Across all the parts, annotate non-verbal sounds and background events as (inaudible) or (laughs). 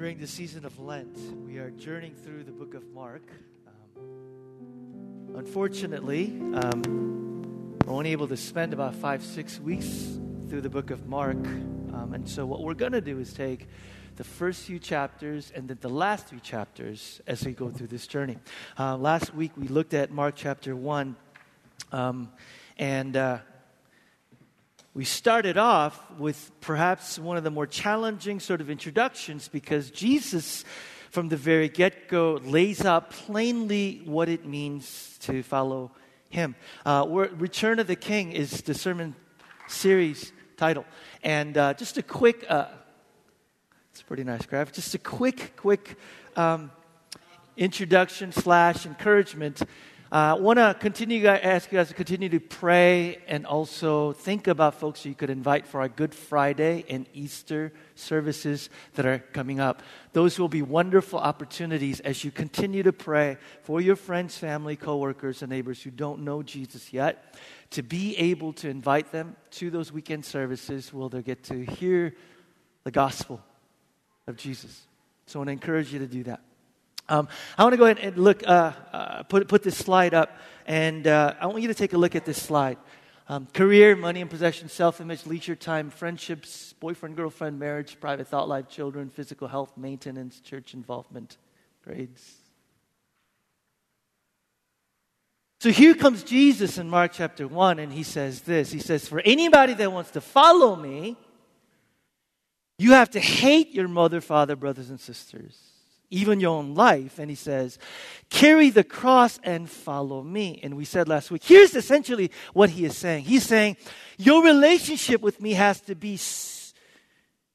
during the season of Lent, we are journeying through the book of Mark. Um, unfortunately, um, we're only able to spend about five, six weeks through the book of Mark. Um, and so, what we're going to do is take the first few chapters and then the last three chapters as we go through this journey. Uh, last week, we looked at Mark chapter 1. Um, and uh, we started off with perhaps one of the more challenging sort of introductions because Jesus, from the very get go, lays out plainly what it means to follow him. Uh, Return of the King is the sermon series title. And uh, just a quick, uh, it's a pretty nice graphic, just a quick, quick um, introduction slash encouragement I uh, want to continue, ask you guys to continue to pray and also think about folks you could invite for our Good Friday and Easter services that are coming up. Those will be wonderful opportunities as you continue to pray for your friends, family, coworkers, and neighbors who don't know Jesus yet, to be able to invite them to those weekend services where they'll get to hear the gospel of Jesus. So I want to encourage you to do that. Um, I want to go ahead and look, uh, uh, put, put this slide up, and uh, I want you to take a look at this slide. Um, career, money and possessions, self image, leisure time, friendships, boyfriend, girlfriend, marriage, private thought life, children, physical health, maintenance, church involvement, grades. So here comes Jesus in Mark chapter 1, and he says this He says, For anybody that wants to follow me, you have to hate your mother, father, brothers, and sisters even your own life. And he says, carry the cross and follow me. And we said last week, here's essentially what he is saying. He's saying, your relationship with me has to be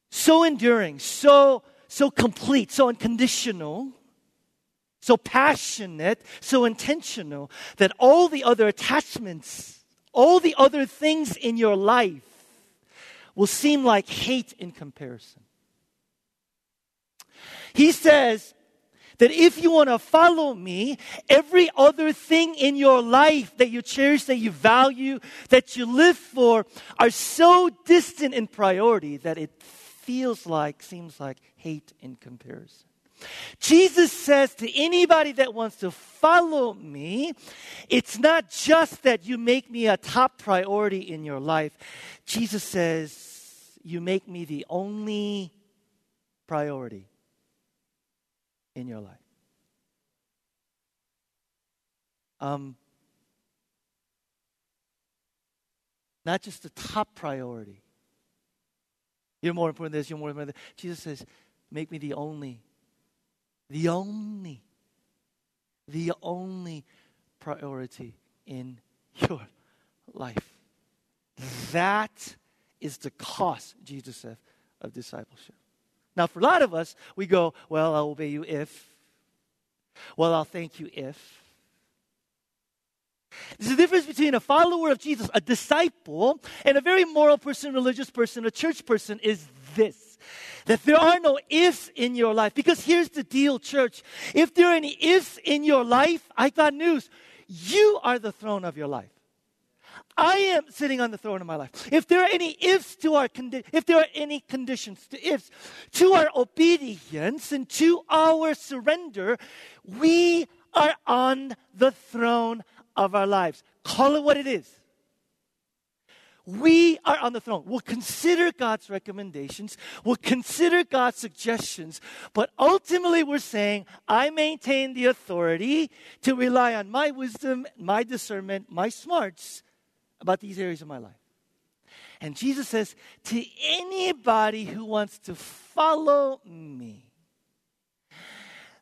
so enduring, so, so complete, so unconditional, so passionate, so intentional that all the other attachments, all the other things in your life will seem like hate in comparison. He says that if you want to follow me, every other thing in your life that you cherish, that you value, that you live for are so distant in priority that it feels like, seems like hate in comparison. Jesus says to anybody that wants to follow me, it's not just that you make me a top priority in your life. Jesus says, you make me the only priority in your life? Um, not just the top priority. You're more important than this, you're more important than this. Jesus says, Make me the only, the only, the only priority in your life. That is the cost, Jesus said, of discipleship. Now, for a lot of us, we go, Well, I'll obey you if. Well, I'll thank you if. There's a difference between a follower of Jesus, a disciple, and a very moral person, religious person, a church person is this that there are no ifs in your life. Because here's the deal, church. If there are any ifs in your life, I got news. You are the throne of your life. I am sitting on the throne of my life. If there are any ifs to our condi- if there are any conditions to ifs to our obedience and to our surrender, we are on the throne of our lives. Call it what it is. We are on the throne. We'll consider God's recommendations. We'll consider God's suggestions. But ultimately, we're saying, I maintain the authority to rely on my wisdom, my discernment, my smarts about these areas of my life. And Jesus says, to anybody who wants to follow me,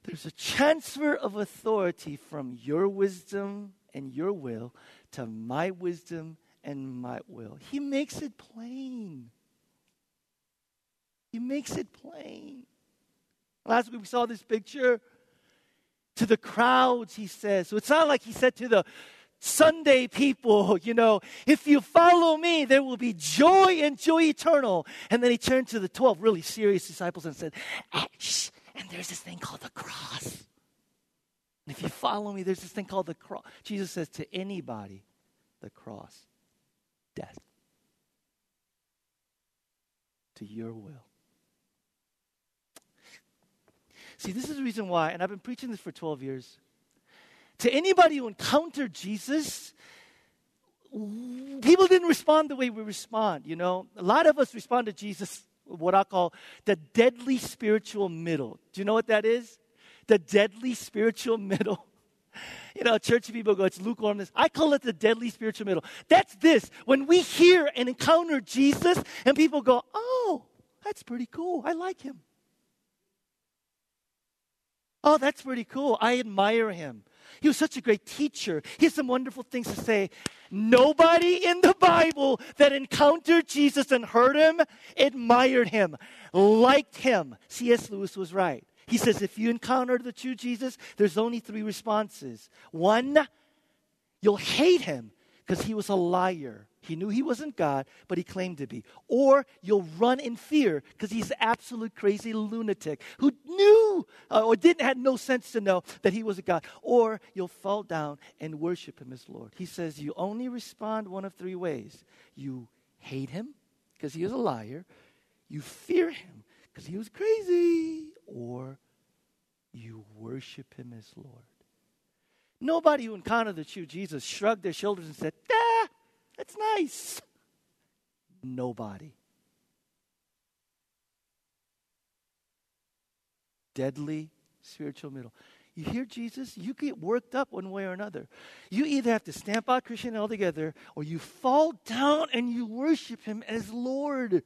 there's a transfer of authority from your wisdom and your will to my wisdom and my will. He makes it plain. He makes it plain. Last week we saw this picture. To the crowds, he says. So it's not like he said to the Sunday people, (laughs) you know, if you follow me, there will be joy and joy eternal. And then he turned to the 12 really serious disciples and said, ah, shh, and there's this thing called the cross. And if you follow me, there's this thing called the cross. Jesus says to anybody, the cross, death. To your will. See, this is the reason why, and I've been preaching this for 12 years. To anybody who encountered Jesus, people didn't respond the way we respond, you know. A lot of us respond to Jesus what I call the deadly spiritual middle. Do you know what that is? The deadly spiritual middle. (laughs) You know, church people go, it's lukewarmness. I call it the deadly spiritual middle. That's this. When we hear and encounter Jesus, and people go, oh, that's pretty cool. I like him. Oh, that's pretty cool. I admire him. He was such a great teacher. He has some wonderful things to say. Nobody in the Bible that encountered Jesus and heard him admired him, liked him. C.S. Lewis was right. He says if you encounter the true Jesus, there's only three responses. One, you'll hate him because he was a liar. He knew he wasn't God, but he claimed to be. Or you'll run in fear because he's an absolute crazy lunatic who knew uh, or didn't had no sense to know that he was a God. Or you'll fall down and worship him as Lord. He says you only respond one of three ways. You hate him because he is a liar. You fear him because he was crazy. Or you worship him as Lord. Nobody who encountered the true Jesus shrugged their shoulders and said, ah, that's nice. Nobody. Deadly spiritual middle. You hear Jesus, you get worked up one way or another. You either have to stamp out Christianity altogether or you fall down and you worship Him as Lord.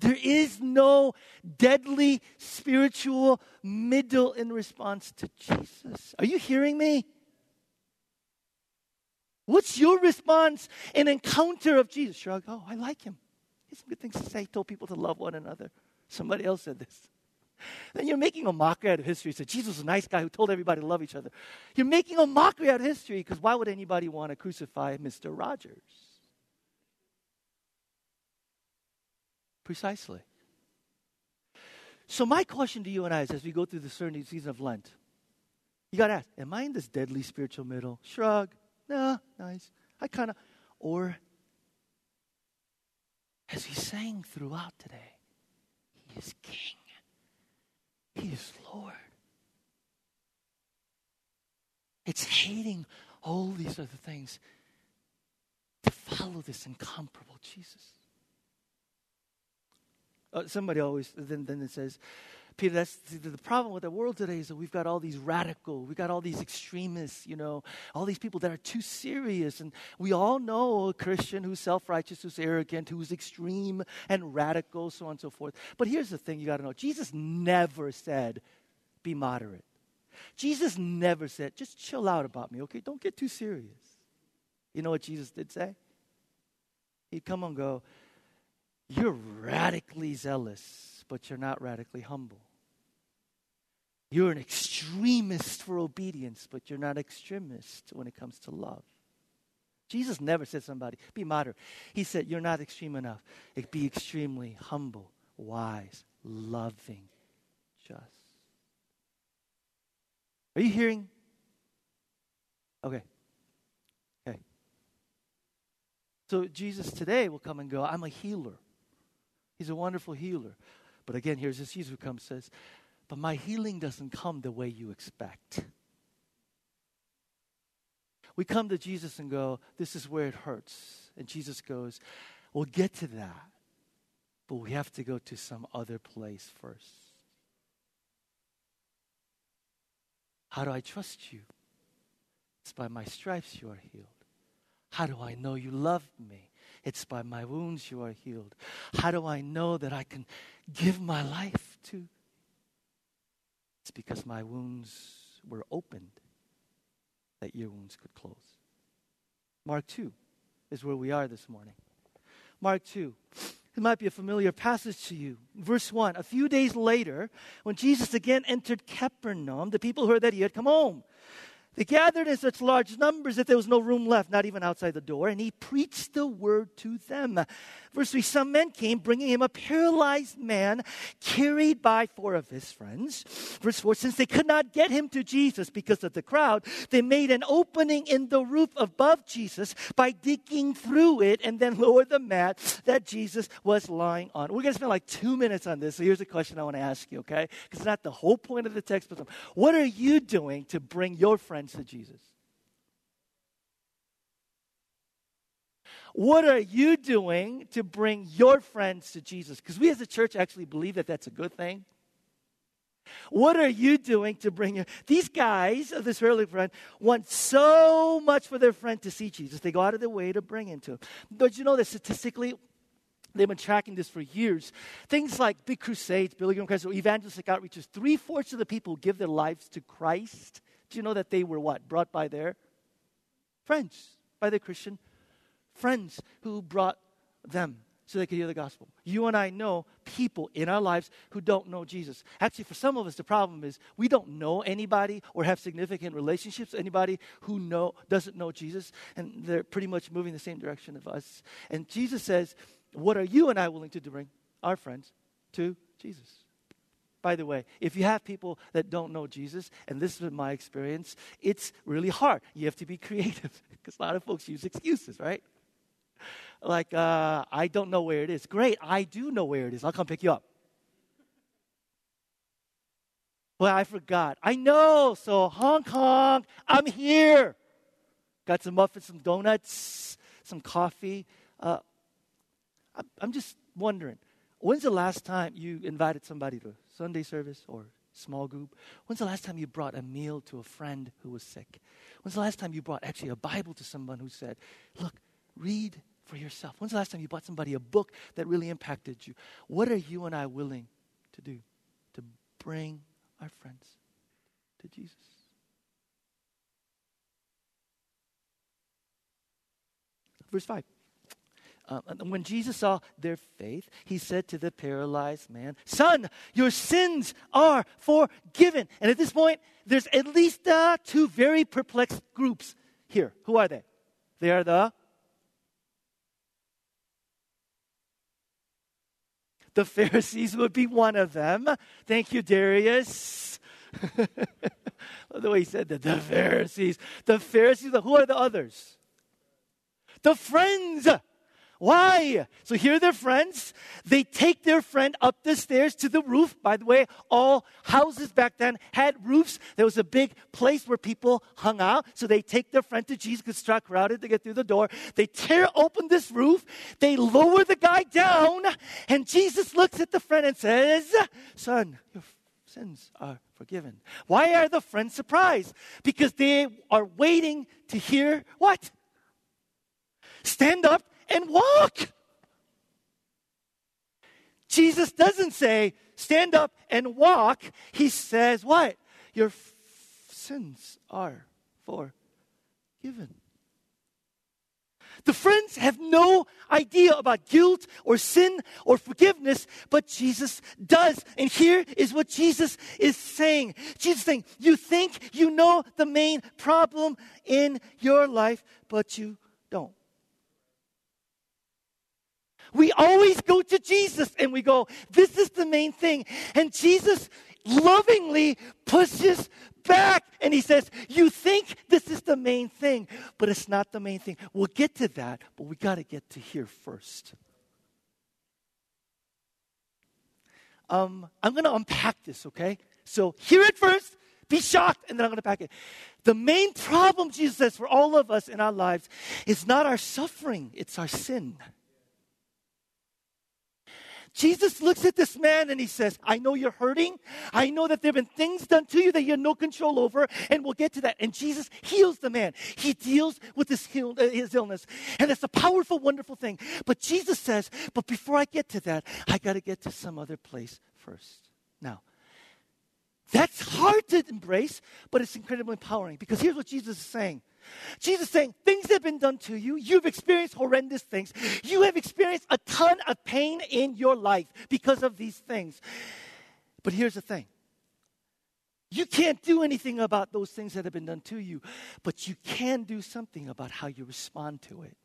There is no deadly spiritual middle in response to Jesus. Are you hearing me? What's your response in encounter of Jesus? Shrug, oh, I like him. He has some good things to say. He told people to love one another. Somebody else said this. Then you're making a mockery out of history. Said Jesus was a nice guy who told everybody to love each other. You're making a mockery out of history because why would anybody want to crucify Mr. Rogers? Precisely. So my question to you and I is as we go through the season of Lent, you got to ask, am I in this deadly spiritual middle? Shrug nah, nice. I kind of, or as he sang throughout today, he is king, he is Lord. It's hating all these other things to follow this incomparable Jesus. Uh, somebody always then, then it says, Peter, that's the problem with the world today is that we've got all these radical, we've got all these extremists, you know, all these people that are too serious. And we all know a Christian who's self righteous, who's arrogant, who's extreme and radical, so on and so forth. But here's the thing you got to know Jesus never said, be moderate. Jesus never said, just chill out about me, okay? Don't get too serious. You know what Jesus did say? He'd come and go, You're radically zealous but you're not radically humble. You're an extremist for obedience, but you're not extremist when it comes to love. Jesus never said somebody, be moderate. He said, you're not extreme enough. Be extremely humble, wise, loving, just. Are you hearing? Okay. Okay. So Jesus today will come and go, I'm a healer. He's a wonderful healer. But again, here's this Jesus who comes says, But my healing doesn't come the way you expect. We come to Jesus and go, This is where it hurts. And Jesus goes, We'll get to that, but we have to go to some other place first. How do I trust you? It's by my stripes you are healed. How do I know you love me? It's by my wounds you are healed. How do I know that I can give my life to? It's because my wounds were opened that your wounds could close. Mark 2 is where we are this morning. Mark 2. It might be a familiar passage to you. Verse 1 A few days later, when Jesus again entered Capernaum, the people heard that he had come home. They gathered in such large numbers that there was no room left, not even outside the door, and he preached the word to them. Verse 3 Some men came, bringing him a paralyzed man carried by four of his friends. Verse 4 Since they could not get him to Jesus because of the crowd, they made an opening in the roof above Jesus by digging through it and then (laughs) lowered the mat that Jesus was lying on. We're going to spend like two minutes on this, so here's a question I want to ask you, okay? Because it's not the whole point of the text, but what are you doing to bring your friends? To Jesus? What are you doing to bring your friends to Jesus? Because we as a church actually believe that that's a good thing. What are you doing to bring your, these guys of this early friend want so much for their friend to see Jesus? They go out of their way to bring him to him. But you know that statistically, they've been tracking this for years. Things like big crusades, Billy Graham Christ, or evangelistic outreaches, three fourths of the people give their lives to Christ do you know that they were what? Brought by their friends, by their Christian friends who brought them so they could hear the gospel. You and I know people in our lives who don't know Jesus. Actually, for some of us, the problem is we don't know anybody or have significant relationships anybody who know doesn't know Jesus, and they're pretty much moving the same direction of us. And Jesus says, "What are you and I willing to bring our friends to Jesus?" By the way, if you have people that don't know Jesus, and this is my experience, it's really hard. You have to be (laughs) creative because a lot of folks use excuses, right? Like, uh, I don't know where it is. Great, I do know where it is. I'll come pick you up. Well, I forgot. I know. So, Hong Kong, I'm here. Got some muffins, some donuts, some coffee. Uh, I'm just wondering When's the last time you invited somebody to Sunday service or small group? When's the last time you brought a meal to a friend who was sick? When's the last time you brought actually a Bible to someone who said, Look, read for yourself? When's the last time you bought somebody a book that really impacted you? What are you and I willing to do to bring our friends to Jesus? Verse 5. Uh, when Jesus saw their faith, he said to the paralyzed man, Son, your sins are forgiven. And at this point, there's at least uh, two very perplexed groups here. Who are they? They are the The (laughs) Pharisees would be one of them. Thank you, Darius. (laughs) the way he said that. The Pharisees. The Pharisees. Who are the others? The friends why? So here are their friends. They take their friend up the stairs to the roof. By the way, all houses back then had roofs. There was a big place where people hung out. So they take their friend to Jesus because it's crowded to get through the door. They tear open this roof. They lower the guy down. And Jesus looks at the friend and says, Son, your sins are forgiven. Why are the friends surprised? Because they are waiting to hear what? Stand up and walk. Jesus doesn't say, stand up and walk. He says, what? Your f- sins are forgiven. The friends have no idea about guilt or sin or forgiveness, but Jesus does. And here is what Jesus is saying. Jesus saying, You think you know the main problem in your life, but you don't. We always go to Jesus and we go, this is the main thing. And Jesus lovingly pushes back and he says, You think this is the main thing, but it's not the main thing. We'll get to that, but we got to get to here first. Um, I'm going to unpack this, okay? So, hear it first, be shocked, and then I'm going to pack it. The main problem, Jesus says, for all of us in our lives is not our suffering, it's our sin. Jesus looks at this man and he says, I know you're hurting. I know that there have been things done to you that you have no control over, and we'll get to that. And Jesus heals the man. He deals with his, heal, uh, his illness. And it's a powerful, wonderful thing. But Jesus says, But before I get to that, I got to get to some other place first. Now, that's hard to embrace, but it's incredibly empowering because here's what Jesus is saying Jesus saying, things have been done to you. You've experienced horrendous things. You have experienced a ton of pain in your life because of these things. But here's the thing You can't do anything about those things that have been done to you, but you can do something about how you respond to it.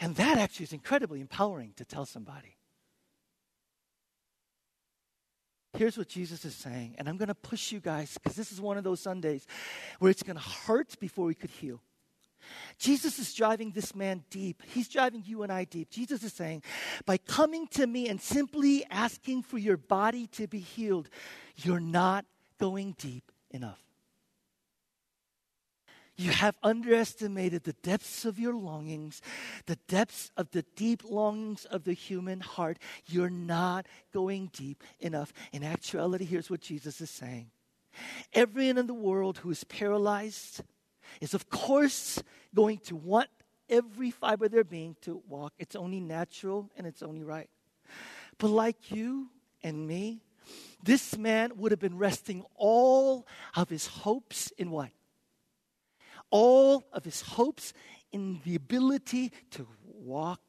And that actually is incredibly empowering to tell somebody. Here's what Jesus is saying, and I'm going to push you guys because this is one of those Sundays where it's going to hurt before we could heal. Jesus is driving this man deep. He's driving you and I deep. Jesus is saying, by coming to me and simply asking for your body to be healed, you're not going deep enough. You have underestimated the depths of your longings, the depths of the deep longings of the human heart. You're not going deep enough. In actuality, here's what Jesus is saying Everyone in the world who is paralyzed is, of course, going to want every fiber of their being to walk. It's only natural and it's only right. But like you and me, this man would have been resting all of his hopes in what? All of his hopes in the ability to walk.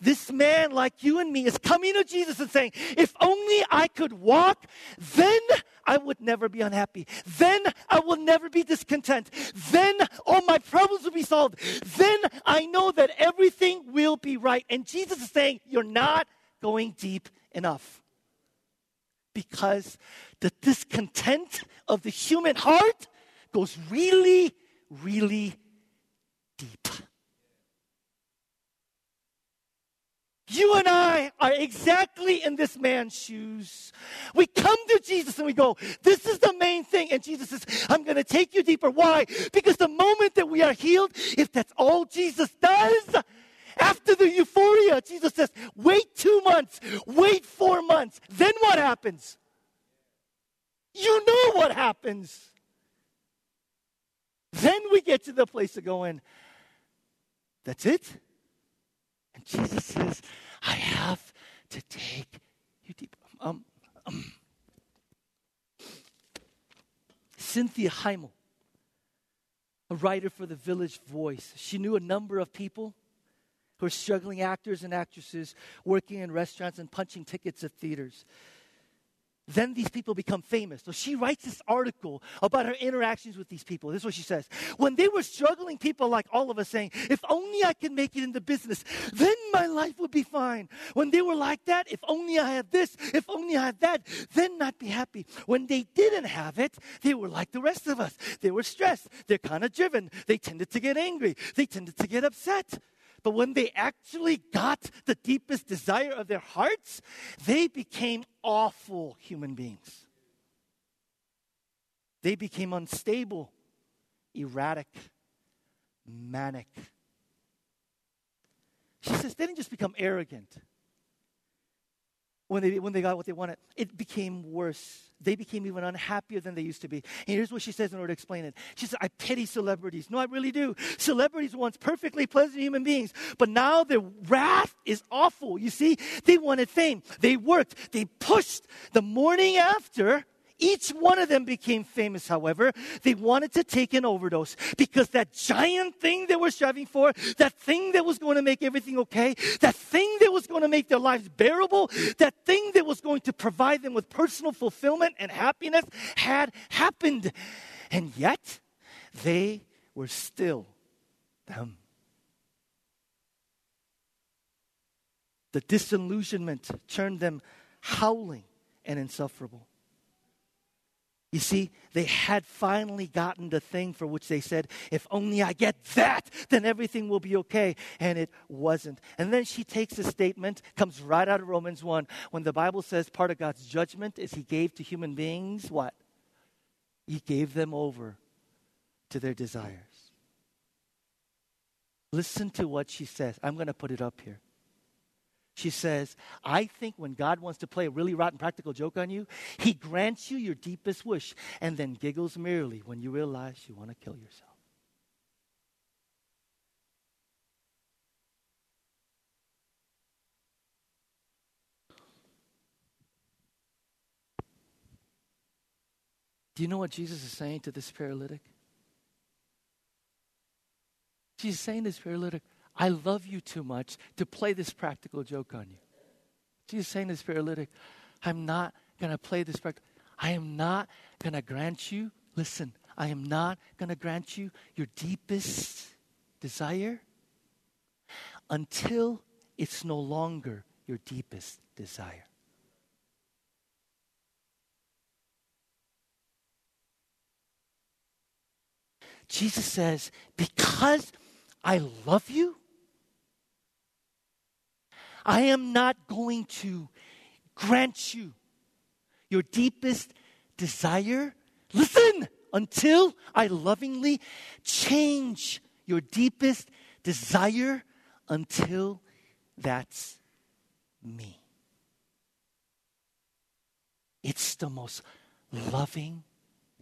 This man, like you and me, is coming to Jesus and saying, If only I could walk, then I would never be unhappy. Then I will never be discontent. Then all my problems will be solved. Then I know that everything will be right. And Jesus is saying, You're not going deep enough. Because the discontent of the human heart goes really, really deep. You and I are exactly in this man's shoes. We come to Jesus and we go, This is the main thing. And Jesus says, I'm going to take you deeper. Why? Because the moment that we are healed, if that's all Jesus does, after the euphoria, Jesus says, Wait two months, wait four months. Then what happens? You know what happens. Then we get to the place of going, that's it? And Jesus says, I have to take you deep. Um, um. Cynthia Heimel, a writer for the Village Voice, she knew a number of people who are struggling actors and actresses working in restaurants and punching tickets at theaters then these people become famous. So she writes this article about her interactions with these people. This is what she says. When they were struggling people like all of us saying, if only I could make it in the business, then my life would be fine. When they were like that, if only I had this, if only I had that, then I'd be happy. When they didn't have it, they were like the rest of us. They were stressed. They're kind of driven. They tended to get angry. They tended to get upset. But when they actually got the deepest desire of their hearts, they became awful human beings. They became unstable, erratic, manic. She says they didn't just become arrogant when they, when they got what they wanted. It became worse they became even unhappier than they used to be. And here's what she says in order to explain it. She says, I pity celebrities. No, I really do. Celebrities once perfectly pleasant human beings, but now their wrath is awful. You see, they wanted fame. They worked. They pushed. The morning after, each one of them became famous, however. They wanted to take an overdose because that giant thing they were striving for, that thing that was going to make everything okay, that thing that was going to make their lives bearable, that thing that was going to provide them with personal fulfillment and happiness had happened. And yet, they were still them. The disillusionment turned them howling and insufferable. You see, they had finally gotten the thing for which they said, if only I get that, then everything will be okay. And it wasn't. And then she takes a statement, comes right out of Romans 1, when the Bible says part of God's judgment is He gave to human beings what? He gave them over to their desires. Listen to what she says. I'm going to put it up here. She says, I think when God wants to play a really rotten practical joke on you, he grants you your deepest wish and then giggles merrily when you realize you want to kill yourself. Do you know what Jesus is saying to this paralytic? Jesus saying this paralytic, I love you too much to play this practical joke on you. Jesus saying to this paralytic, I'm not going to play this practical. I am not going to grant you, listen, I am not going to grant you your deepest desire until it's no longer your deepest desire. Jesus says, Because I love you, I am not going to grant you your deepest desire. Listen, until I lovingly change your deepest desire until that's me. It's the most loving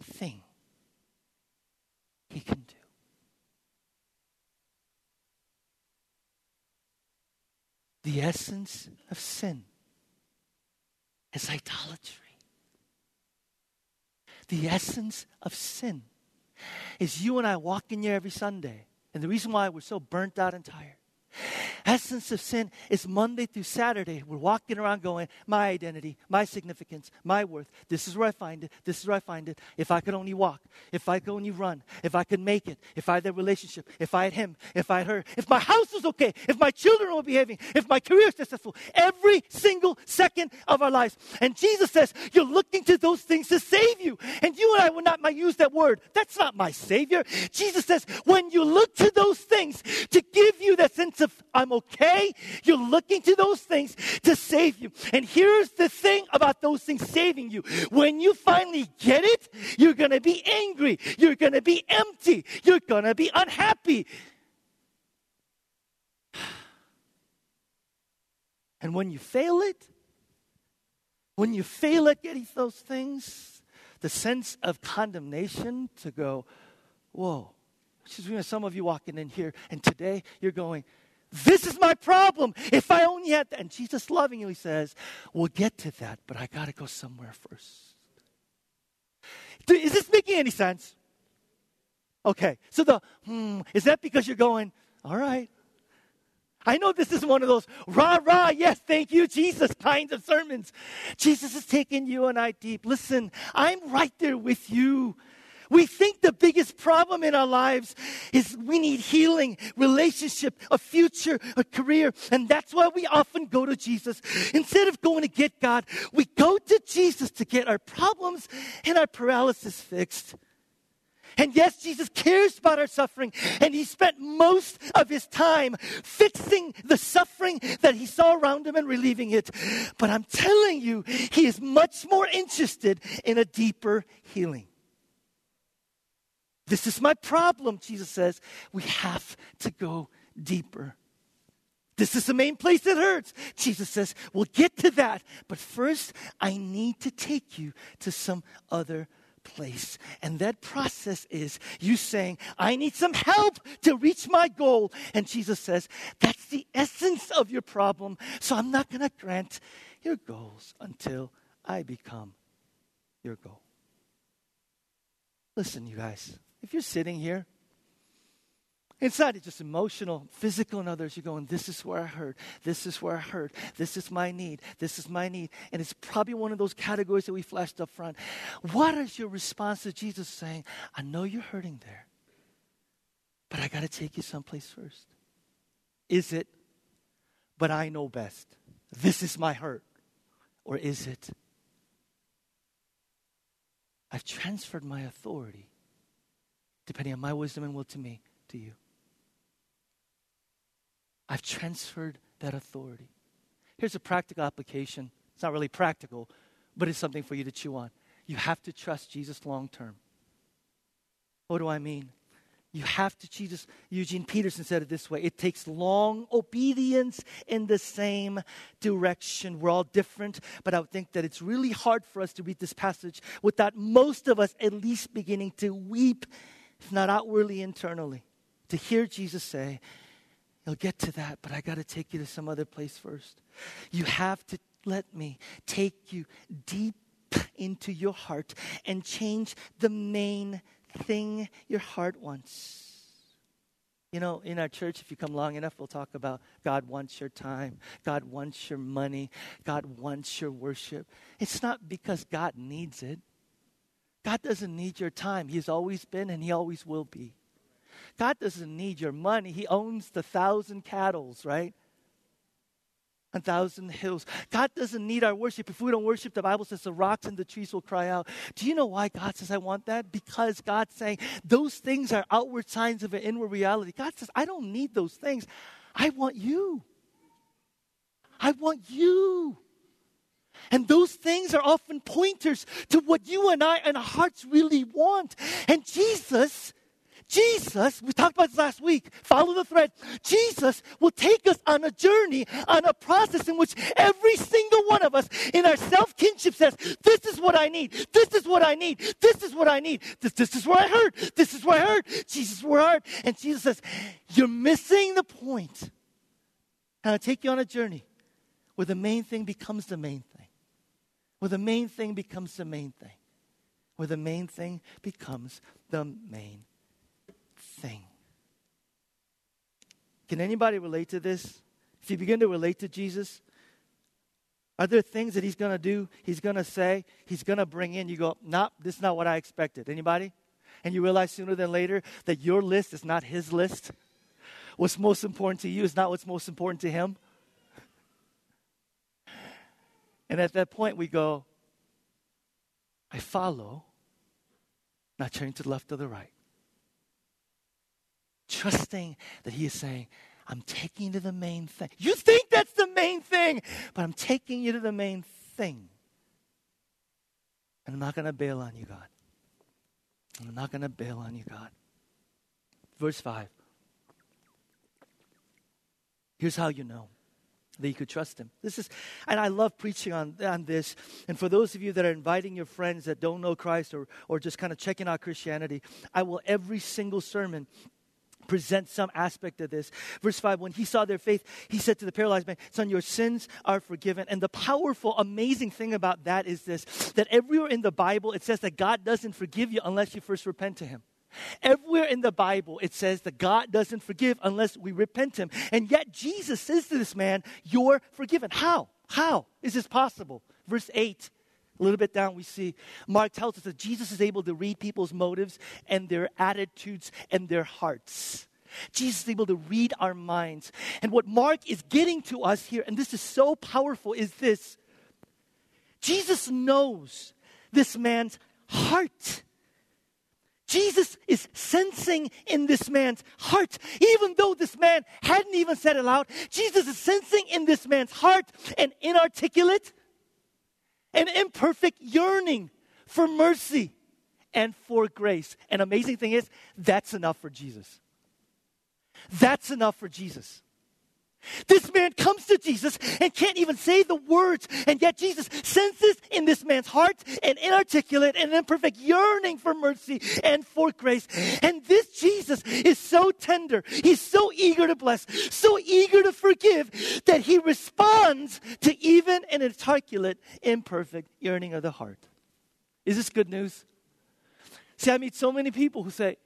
thing he can do. The essence of sin is idolatry. The essence of sin is you and I walking here every Sunday. And the reason why we're so burnt out and tired essence of sin is Monday through Saturday. We're walking around going, my identity, my significance, my worth. This is where I find it. This is where I find it. If I could only walk, if I could only run, if I could make it, if I had that relationship, if I had him, if I had her, if my house was okay, if my children were behaving, if my career is successful, every single second of our lives. And Jesus says, you're looking to those things to save you. And you and I will not my use that word. That's not my Savior. Jesus says, when you look to those things to give you that sense of, I'm okay. You're looking to those things to save you. And here's the thing about those things saving you. When you finally get it, you're going to be angry. You're going to be empty. You're going to be unhappy. (sighs) And when you fail it, when you fail at getting those things, the sense of condemnation to go, whoa. Because we know some of you walking in here, and today you're going, this is my problem. If I only had that. And Jesus loving you, he says, We'll get to that, but I got to go somewhere first. Is this making any sense? Okay, so the, hmm, is that because you're going, all right. I know this is one of those rah, rah, yes, thank you, Jesus kinds of sermons. Jesus is taking you and I deep. Listen, I'm right there with you. We think the biggest problem in our lives is we need healing, relationship, a future, a career. And that's why we often go to Jesus. Instead of going to get God, we go to Jesus to get our problems and our paralysis fixed. And yes, Jesus cares about our suffering, and he spent most of his time fixing the suffering that he saw around him and relieving it. But I'm telling you, he is much more interested in a deeper healing. This is my problem, Jesus says. We have to go deeper. This is the main place that hurts. Jesus says, We'll get to that. But first, I need to take you to some other place. And that process is you saying, I need some help to reach my goal. And Jesus says, That's the essence of your problem. So I'm not going to grant your goals until I become your goal. Listen, you guys. If you're sitting here, Inside, it's just emotional, physical, and others. You're going, This is where I hurt. This is where I hurt. This is my need. This is my need. And it's probably one of those categories that we flashed up front. What is your response to Jesus saying, I know you're hurting there, but I got to take you someplace first? Is it, but I know best? This is my hurt. Or is it, I've transferred my authority depending on my wisdom and will to me, to you. I've transferred that authority. Here's a practical application. It's not really practical, but it's something for you to chew on. You have to trust Jesus long term. What do I mean? You have to, Jesus, Eugene Peterson said it this way it takes long obedience in the same direction. We're all different, but I would think that it's really hard for us to read this passage without most of us at least beginning to weep if not outwardly, internally. To hear Jesus say, You'll get to that, but I got to take you to some other place first. You have to let me take you deep into your heart and change the main thing your heart wants. You know, in our church, if you come long enough, we'll talk about God wants your time, God wants your money, God wants your worship. It's not because God needs it. God doesn't need your time. He's always been and He always will be. God doesn't need your money. He owns the thousand cattle, right? A thousand hills. God doesn't need our worship. If we don't worship, the Bible says the rocks and the trees will cry out. Do you know why God says, I want that? Because God's saying those things are outward signs of an inward reality. God says, I don't need those things. I want you. I want you. And those things are often pointers to what you and I and our hearts really want. And Jesus Jesus, we talked about this last week, follow the thread. Jesus will take us on a journey, on a process in which every single one of us in our self kinship says, This is what I need. This is what I need. This is what I need. This, this is where I heard. This is where I heard. Jesus, where I heard. And Jesus says, You're missing the point. And I'll take you on a journey where the main thing becomes the main. Where the main thing becomes the main thing. Where the main thing becomes the main thing. Can anybody relate to this? If you begin to relate to Jesus, are there things that he's going to do, he's going to say, he's going to bring in? You go, nope, this is not what I expected. Anybody? And you realize sooner than later that your list is not his list. What's most important to you is not what's most important to him. And at that point, we go, I follow, not turning to the left or the right trusting that He is saying, I'm taking you to the main thing. You think that's the main thing, but I'm taking you to the main thing. And I'm not going to bail on you, God. I'm not going to bail on you, God. Verse 5. Here's how you know that you could trust him. This is, and I love preaching on, on this. And for those of you that are inviting your friends that don't know Christ or, or just kind of checking out Christianity, I will every single sermon present some aspect of this. Verse 5 When he saw their faith, he said to the paralyzed man, Son, your sins are forgiven. And the powerful, amazing thing about that is this that everywhere in the Bible, it says that God doesn't forgive you unless you first repent to him. Everywhere in the Bible, it says that God doesn't forgive unless we repent him. And yet, Jesus says to this man, You're forgiven. How? How is this possible? Verse 8. A little bit down, we see Mark tells us that Jesus is able to read people's motives and their attitudes and their hearts. Jesus is able to read our minds. And what Mark is getting to us here, and this is so powerful, is this Jesus knows this man's heart. Jesus is sensing in this man's heart, even though this man hadn't even said it out. Jesus is sensing in this man's heart an inarticulate, an imperfect yearning for mercy and for grace. And amazing thing is, that's enough for Jesus. That's enough for Jesus. This man comes to Jesus and can't even say the words, and yet Jesus senses in this man's heart an inarticulate and imperfect yearning for mercy and for grace. And this Jesus is so tender, he's so eager to bless, so eager to forgive, that he responds to even an inarticulate, imperfect yearning of the heart. Is this good news? See, I meet so many people who say,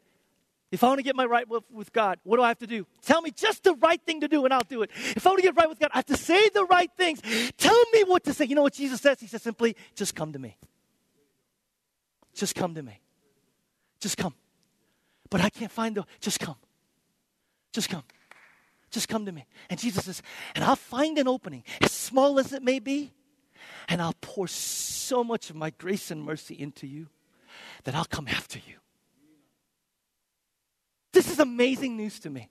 if I want to get my right with, God, what do I have to do? Tell me just the right thing to do and I'll do it. If I want to get right with God, I have to say the right things. Tell me what to say. You know what Jesus says? He says simply, just come to me. Just come to me. Just come. But I can't find the, just come. Just come. Just come to me. And Jesus says, and I'll find an opening, as small as it may be, and I'll pour so much of my grace and mercy into you that I'll come after you. This is amazing news to me.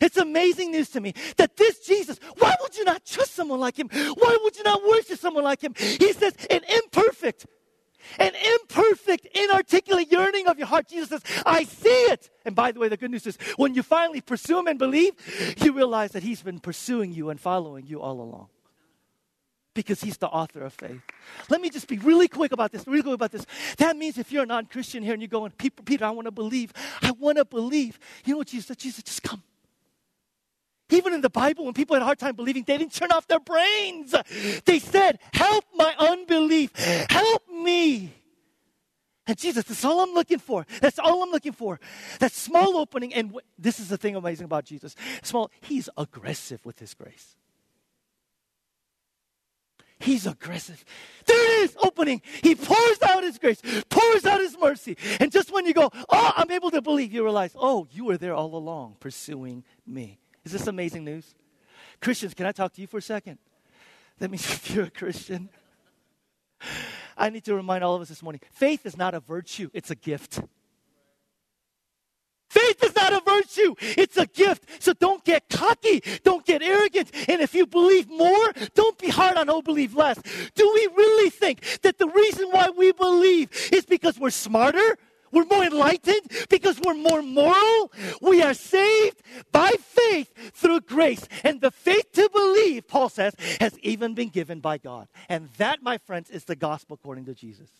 It's amazing news to me that this Jesus, why would you not trust someone like him? Why would you not worship someone like him? He says, an imperfect, an imperfect, inarticulate yearning of your heart. Jesus says, I see it. And by the way, the good news is when you finally pursue him and believe, you realize that he's been pursuing you and following you all along because he's the author of faith. Let me just be really quick about this, really quick about this. That means if you're a non Christian here and you're going, Peter, I want to believe, I want to believe. You know what Jesus said? Jesus, just come. Even in the Bible, when people had a hard time believing, they didn't turn off their brains. They said, Help my unbelief. Help me. And Jesus, that's all I'm looking for. That's all I'm looking for. That small opening. And w- this is the thing amazing about Jesus. Small, he's aggressive with his grace. He's aggressive. There it is, opening. He pours out his grace, pours out his mercy. And just when you go, oh, I'm able to believe, you realize, oh, you were there all along pursuing me. Is this amazing news? Christians, can I talk to you for a second? That means (laughs) if you're a Christian, I need to remind all of us this morning faith is not a virtue, it's a gift. Faith is not a virtue, it's a gift. So don't get cocky, don't get arrogant. And if you believe more, don't be hard on who believe less. Do we really think that the reason why we believe is because we're smarter? We're more enlightened because we're more moral. We are saved by faith through grace. And the faith to believe, Paul says, has even been given by God. And that, my friends, is the gospel according to Jesus.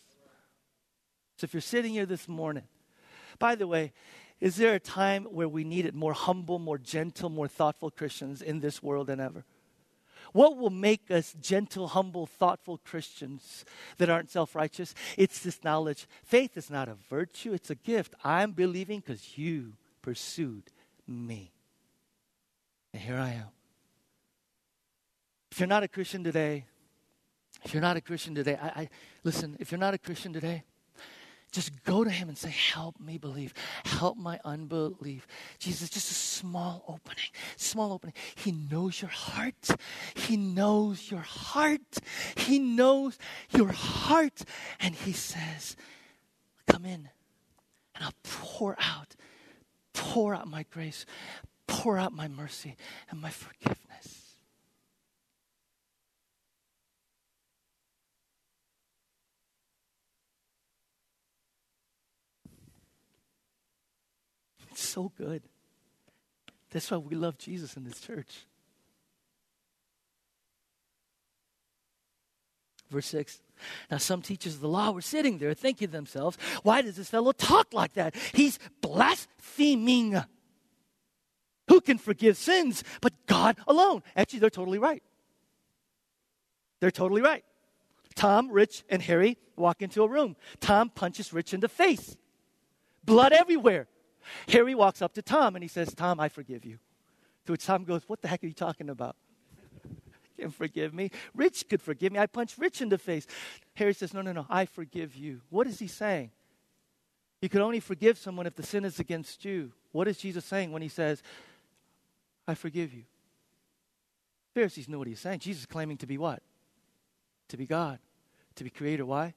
So if you're sitting here this morning, by the way, is there a time where we needed more humble, more gentle, more thoughtful Christians in this world than ever? What will make us gentle, humble, thoughtful Christians that aren't self righteous? It's this knowledge. Faith is not a virtue, it's a gift. I'm believing because you pursued me. And here I am. If you're not a Christian today, if you're not a Christian today, I, I listen, if you're not a Christian today, just go to him and say, Help me believe. Help my unbelief. Jesus, just a small opening, small opening. He knows your heart. He knows your heart. He knows your heart. And he says, Come in and I'll pour out, pour out my grace, pour out my mercy and my forgiveness. So good. That's why we love Jesus in this church. Verse 6. Now, some teachers of the law were sitting there thinking to themselves, why does this fellow talk like that? He's blaspheming. Who can forgive sins but God alone? Actually, they're totally right. They're totally right. Tom, Rich, and Harry walk into a room. Tom punches Rich in the face. Blood everywhere. Harry walks up to Tom and he says, Tom, I forgive you. To which Tom goes, What the heck are you talking about? (laughs) Can forgive me. Rich could forgive me. I punched Rich in the face. Harry says, No, no, no, I forgive you. What is he saying? You could only forgive someone if the sin is against you. What is Jesus saying when he says, I forgive you? Pharisees knew what he's saying. Jesus claiming to be what? To be God, to be creator. Why?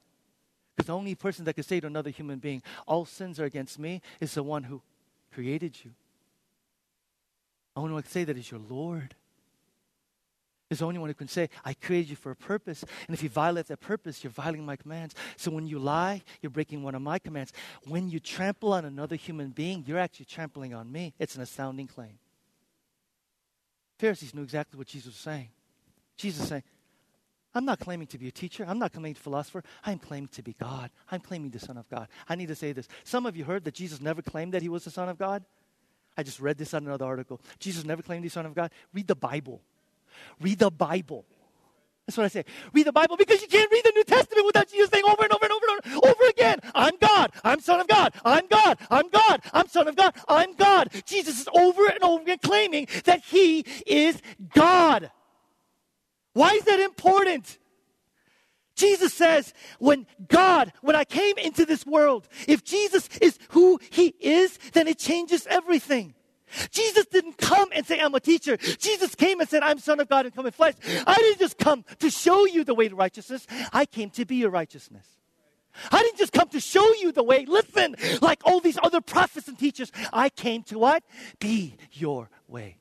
Because the only person that can say to another human being, all sins are against me, is the one who created you. The only one who can say that is your Lord. Is the only one who can say, I created you for a purpose. And if you violate that purpose, you're violating my commands. So when you lie, you're breaking one of my commands. When you trample on another human being, you're actually trampling on me. It's an astounding claim. Pharisees knew exactly what Jesus was saying. Jesus was saying, I'm not claiming to be a teacher. I'm not claiming to be a philosopher. I'm claiming to be God. I'm claiming the Son of God. I need to say this. Some of you heard that Jesus never claimed that he was the Son of God. I just read this on another article. Jesus never claimed the Son of God. Read the Bible. Read the Bible. That's what I say. Read the Bible because you can't read the New Testament without Jesus saying over and over and over and over, over again, I'm God. I'm Son of God. I'm God. I'm God. I'm Son of God. I'm God. Jesus is over and over again claiming that he is God. Why is that important? Jesus says, when God, when I came into this world, if Jesus is who he is, then it changes everything. Jesus didn't come and say, I'm a teacher. Jesus came and said, I'm Son of God and come in flesh. I didn't just come to show you the way to righteousness. I came to be your righteousness. I didn't just come to show you the way. Listen, like all these other prophets and teachers, I came to what? Be your way.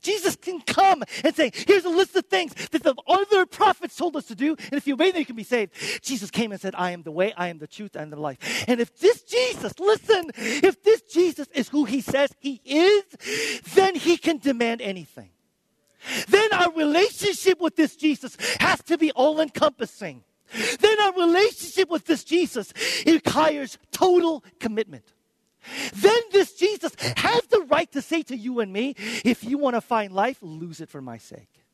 Jesus can come and say, here's a list of things that the other prophets told us to do, and if you obey them, you can be saved. Jesus came and said, I am the way, I am the truth, and the life. And if this Jesus, listen, if this Jesus is who he says he is, then he can demand anything. Then our relationship with this Jesus has to be all encompassing. Then our relationship with this Jesus requires total commitment. Then this Jesus has the right to say to you and me, if you want to find life, lose it for my sake.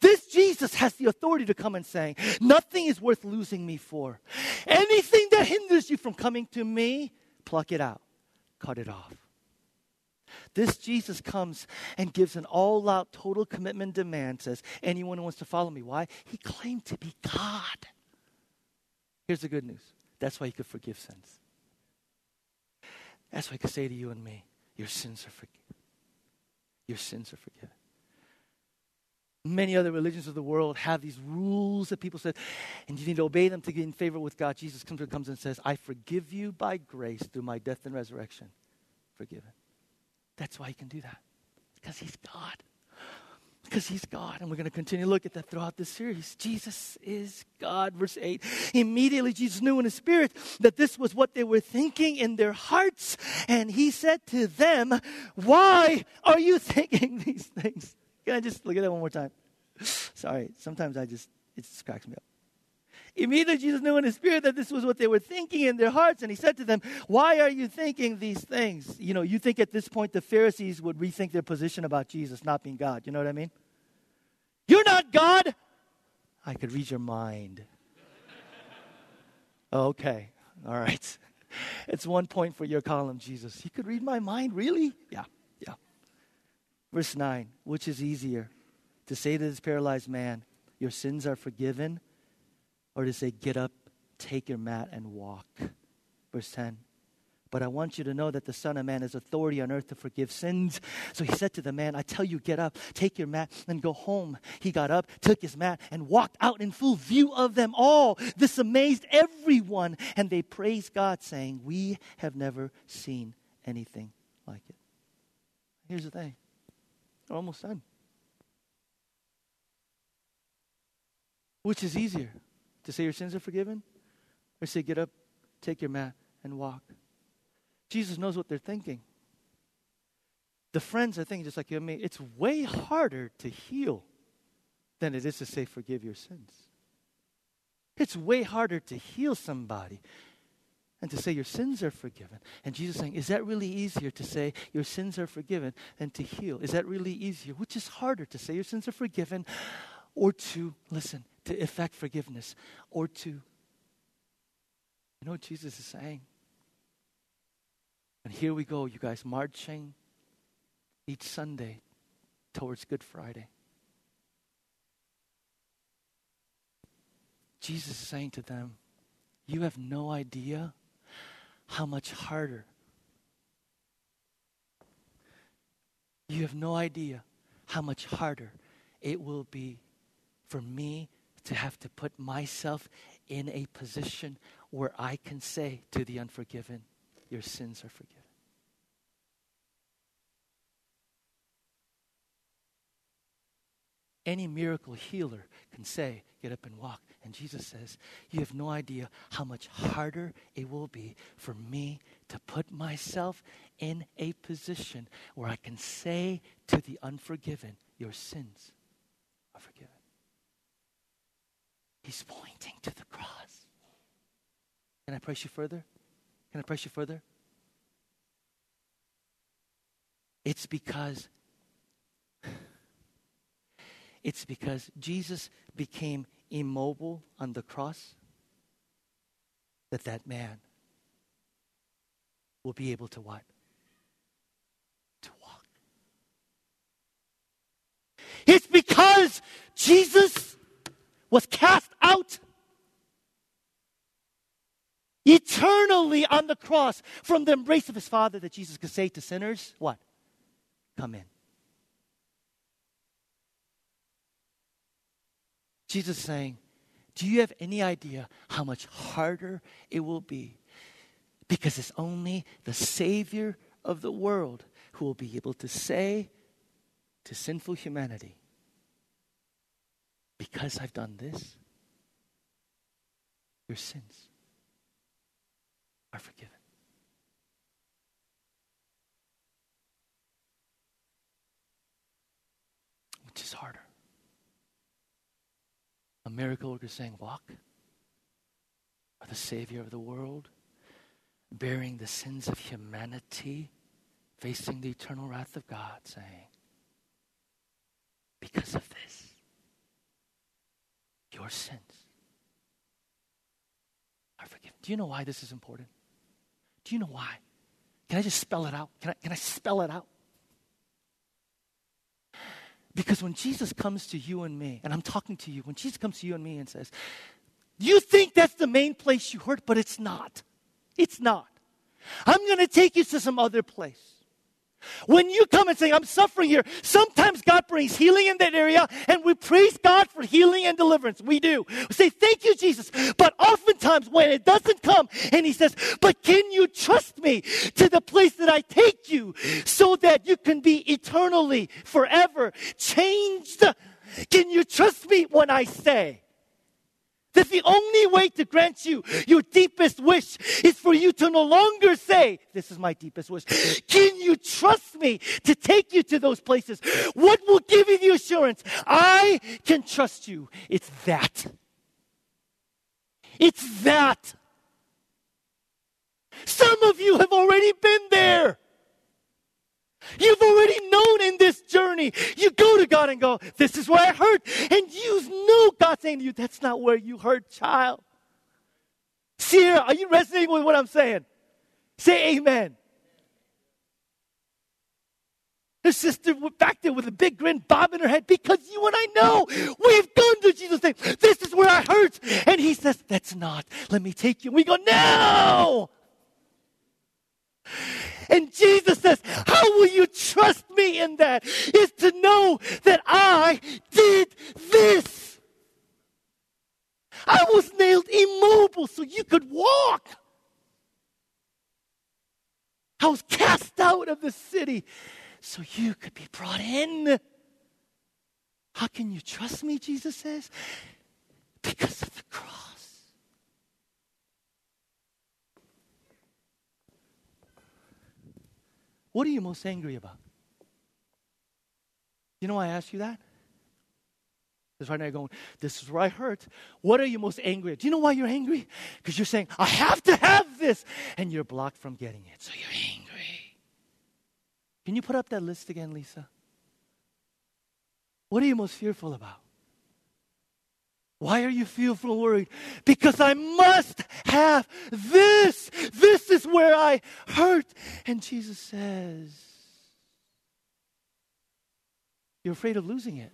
This Jesus has the authority to come and say, Nothing is worth losing me for. Anything that hinders you from coming to me, pluck it out, cut it off. This Jesus comes and gives an all out total commitment demand, says, Anyone who wants to follow me. Why? He claimed to be God. Here's the good news that's why he could forgive sins. That's why he could say to you and me, Your sins are forgiven. Your sins are forgiven. Many other religions of the world have these rules that people said, and you need to obey them to get in favor with God. Jesus comes, comes and says, I forgive you by grace through my death and resurrection. Forgiven. That's why he can do that. Because he's God. Because he's God. And we're going to continue to look at that throughout this series. Jesus is God. Verse 8. Immediately, Jesus knew in his spirit that this was what they were thinking in their hearts. And he said to them, Why are you (laughs) thinking these things? Can I just look at that one more time? (sighs) Sorry. Sometimes I just, it just cracks me up. Immediately, Jesus knew in his spirit that this was what they were thinking in their hearts, and he said to them, Why are you thinking these things? You know, you think at this point the Pharisees would rethink their position about Jesus not being God. You know what I mean? You're not God. I could read your mind. okay. All right. (laughs) It's one point for your column, Jesus. He could read my mind? Really? Yeah. Yeah. Verse 9 Which is easier to say to this paralyzed man, Your sins are forgiven? or to say, Get up, take your mat, and walk. Verse 10. But I want you to know that the Son of Man has authority on earth to forgive sins. So he said to the man, I tell you, get up, take your mat, and go home. He got up, took his mat, and walked out in full view of them all. This amazed everyone, and they praised God, saying, We have never seen anything like it. Here's the thing we're almost done. Which is easier? To say your sins are forgiven? Or say, get up, take your mat, and walk? Jesus knows what they're thinking. The friends are thinking, just like you and me, it's way harder to heal than it is to say, forgive your sins. It's way harder to heal somebody and to say your sins are forgiven. And Jesus saying, is that really easier to say your sins are forgiven than to heal? Is that really easier? Which is harder to say your sins are forgiven or to, listen, to effect forgiveness or to. You know what Jesus is saying? And here we go, you guys, marching each Sunday towards Good Friday. Jesus is saying to them, You have no idea how much harder. You have no idea how much harder it will be for me to have to put myself in a position where I can say to the unforgiven, Your sins are forgiven. Any miracle healer can say, Get up and walk. And Jesus says, You have no idea how much harder it will be for me to put myself in a position where I can say to the unforgiven, Your sins are forgiven. He's pointing to the cross. Can I press you further? Can I press you further? It's because (laughs) it's because Jesus became immobile on the cross that that man will be able to what? To walk. It's because Jesus was cast out eternally on the cross from the embrace of his Father that Jesus could say to sinners, What? Come in. Jesus is saying, Do you have any idea how much harder it will be? Because it's only the Savior of the world who will be able to say to sinful humanity, because I've done this, your sins are forgiven. Which is harder. A miracle worker saying, Walk, or the Savior of the world, bearing the sins of humanity, facing the eternal wrath of God, saying, Because of this, your sins are forgiven. Do you know why this is important? You know why? Can I just spell it out? Can I, can I spell it out? Because when Jesus comes to you and me, and I'm talking to you, when Jesus comes to you and me and says, You think that's the main place you hurt, but it's not. It's not. I'm going to take you to some other place. When you come and say, I'm suffering here, sometimes God brings healing in that area, and we praise God for healing and deliverance. We do. We say, Thank you, Jesus. But oftentimes, when it doesn't come, and He says, But can you trust me to the place that I take you so that you can be eternally, forever changed? Can you trust me when I say? That the only way to grant you your deepest wish is for you to no longer say, This is my deepest wish. Can you trust me to take you to those places? What will give you the assurance? I can trust you. It's that. It's that. Some of you have already been there. You've already known in this journey. You go to God and go, This is where I hurt. And you know God saying to you, That's not where you hurt, child. Sierra, are you resonating with what I'm saying? Say amen. Her sister back there with a big grin bobbing her head because you and I know we've gone to Jesus saying, This is where I hurt. And he says, That's not. Let me take you. We go, No. And Jesus says, How will you trust me in that? Is to know that I did this. I was nailed immobile so you could walk. I was cast out of the city so you could be brought in. How can you trust me, Jesus says? Because of the cross. What are you most angry about? You know why I ask you that? Because right now you're going, this is where I hurt. What are you most angry at? Do you know why you're angry? Because you're saying, I have to have this. And you're blocked from getting it. So you're angry. Can you put up that list again, Lisa? What are you most fearful about? Why are you fearful worried? Because I must have this. This is where I hurt. And Jesus says, You're afraid of losing it.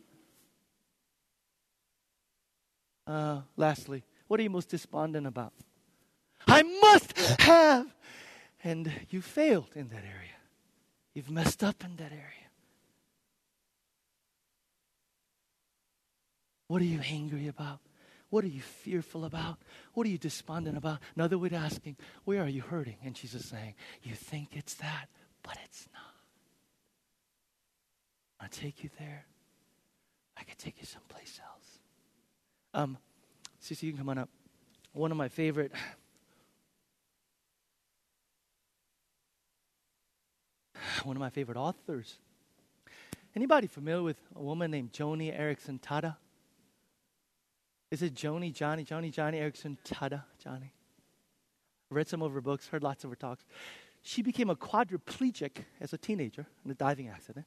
Uh, lastly, what are you most despondent about? I must have. And you failed in that area. You've messed up in that area. What are you angry about? What are you fearful about? What are you despondent about? Another way of asking, where are you hurting? And Jesus saying, You think it's that, but it's not. I'll take you there. I could take you someplace else. Um, Sissy, you can come on up. One of my favorite (sighs) one of my favorite authors. Anybody familiar with a woman named Joni Eareckson Tada? Is it Joni, Johnny, Joni, Johnny Eareckson, Tada, Johnny? Read some of her books, heard lots of her talks. She became a quadriplegic as a teenager in a diving accident.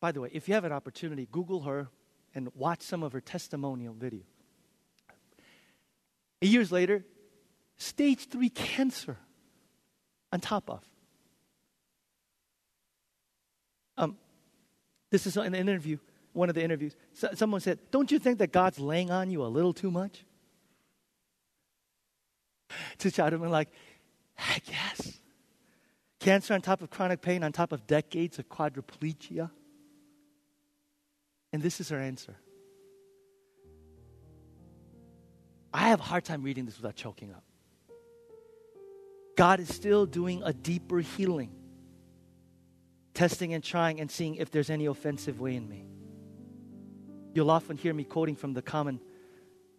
By the way, if you have an opportunity, Google her and watch some of her testimonial videos. Years later, stage three cancer on top of. Um, this is an interview one of the interviews, so, someone said, Don't you think that God's laying on you a little too much? To be like, I guess. Cancer on top of chronic pain, on top of decades of quadriplegia. And this is her answer. I have a hard time reading this without choking up. God is still doing a deeper healing, testing and trying and seeing if there's any offensive way in me. You'll often hear me quoting from the common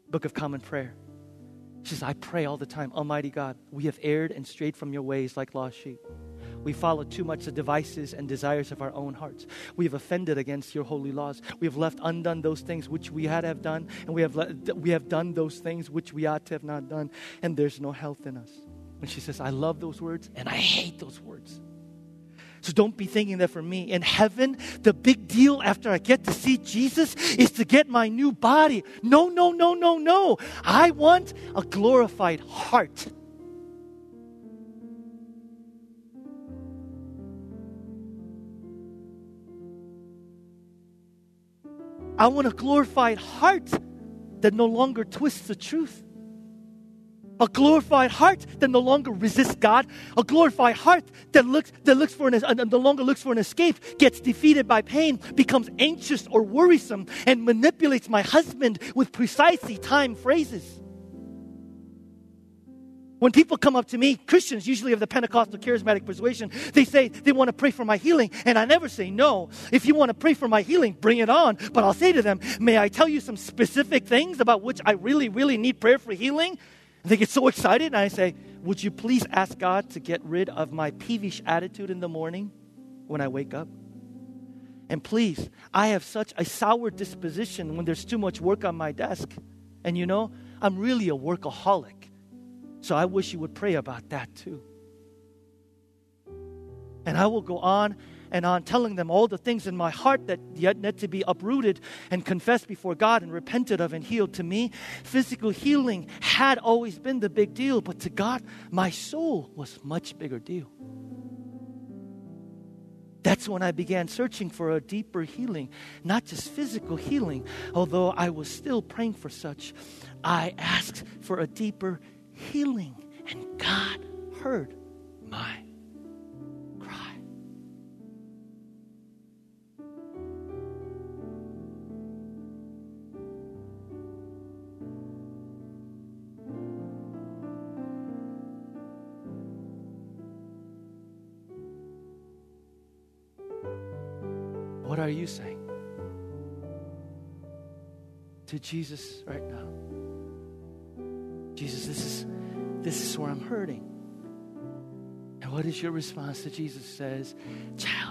book of common prayer. She says, I pray all the time, Almighty God, we have erred and strayed from your ways like lost sheep. We follow too much the devices and desires of our own hearts. We have offended against your holy laws. We have left undone those things which we had have done, and we have, le- we have done those things which we ought to have not done, and there's no health in us. And she says, I love those words, and I hate those words. So don't be thinking that for me. In heaven, the big deal after I get to see Jesus is to get my new body. No, no, no, no, no. I want a glorified heart. I want a glorified heart that no longer twists the truth. A glorified heart that no longer resists God. A glorified heart that looks, that looks for an, uh, no longer looks for an escape, gets defeated by pain, becomes anxious or worrisome, and manipulates my husband with precisely timed phrases. When people come up to me, Christians usually of the Pentecostal charismatic persuasion, they say they want to pray for my healing, and I never say no. If you want to pray for my healing, bring it on. But I'll say to them, May I tell you some specific things about which I really, really need prayer for healing? They get so excited, and I say, Would you please ask God to get rid of my peevish attitude in the morning when I wake up? And please, I have such a sour disposition when there's too much work on my desk. And you know, I'm really a workaholic. So I wish you would pray about that too. And I will go on and on telling them all the things in my heart that yet need to be uprooted and confessed before God and repented of and healed. To me, physical healing had always been the big deal, but to God, my soul was much bigger deal. That's when I began searching for a deeper healing, not just physical healing, although I was still praying for such. I asked for a deeper healing, and God heard my you saying to Jesus right now? Jesus, this is this is where I'm hurting. And what is your response to Jesus says, Child,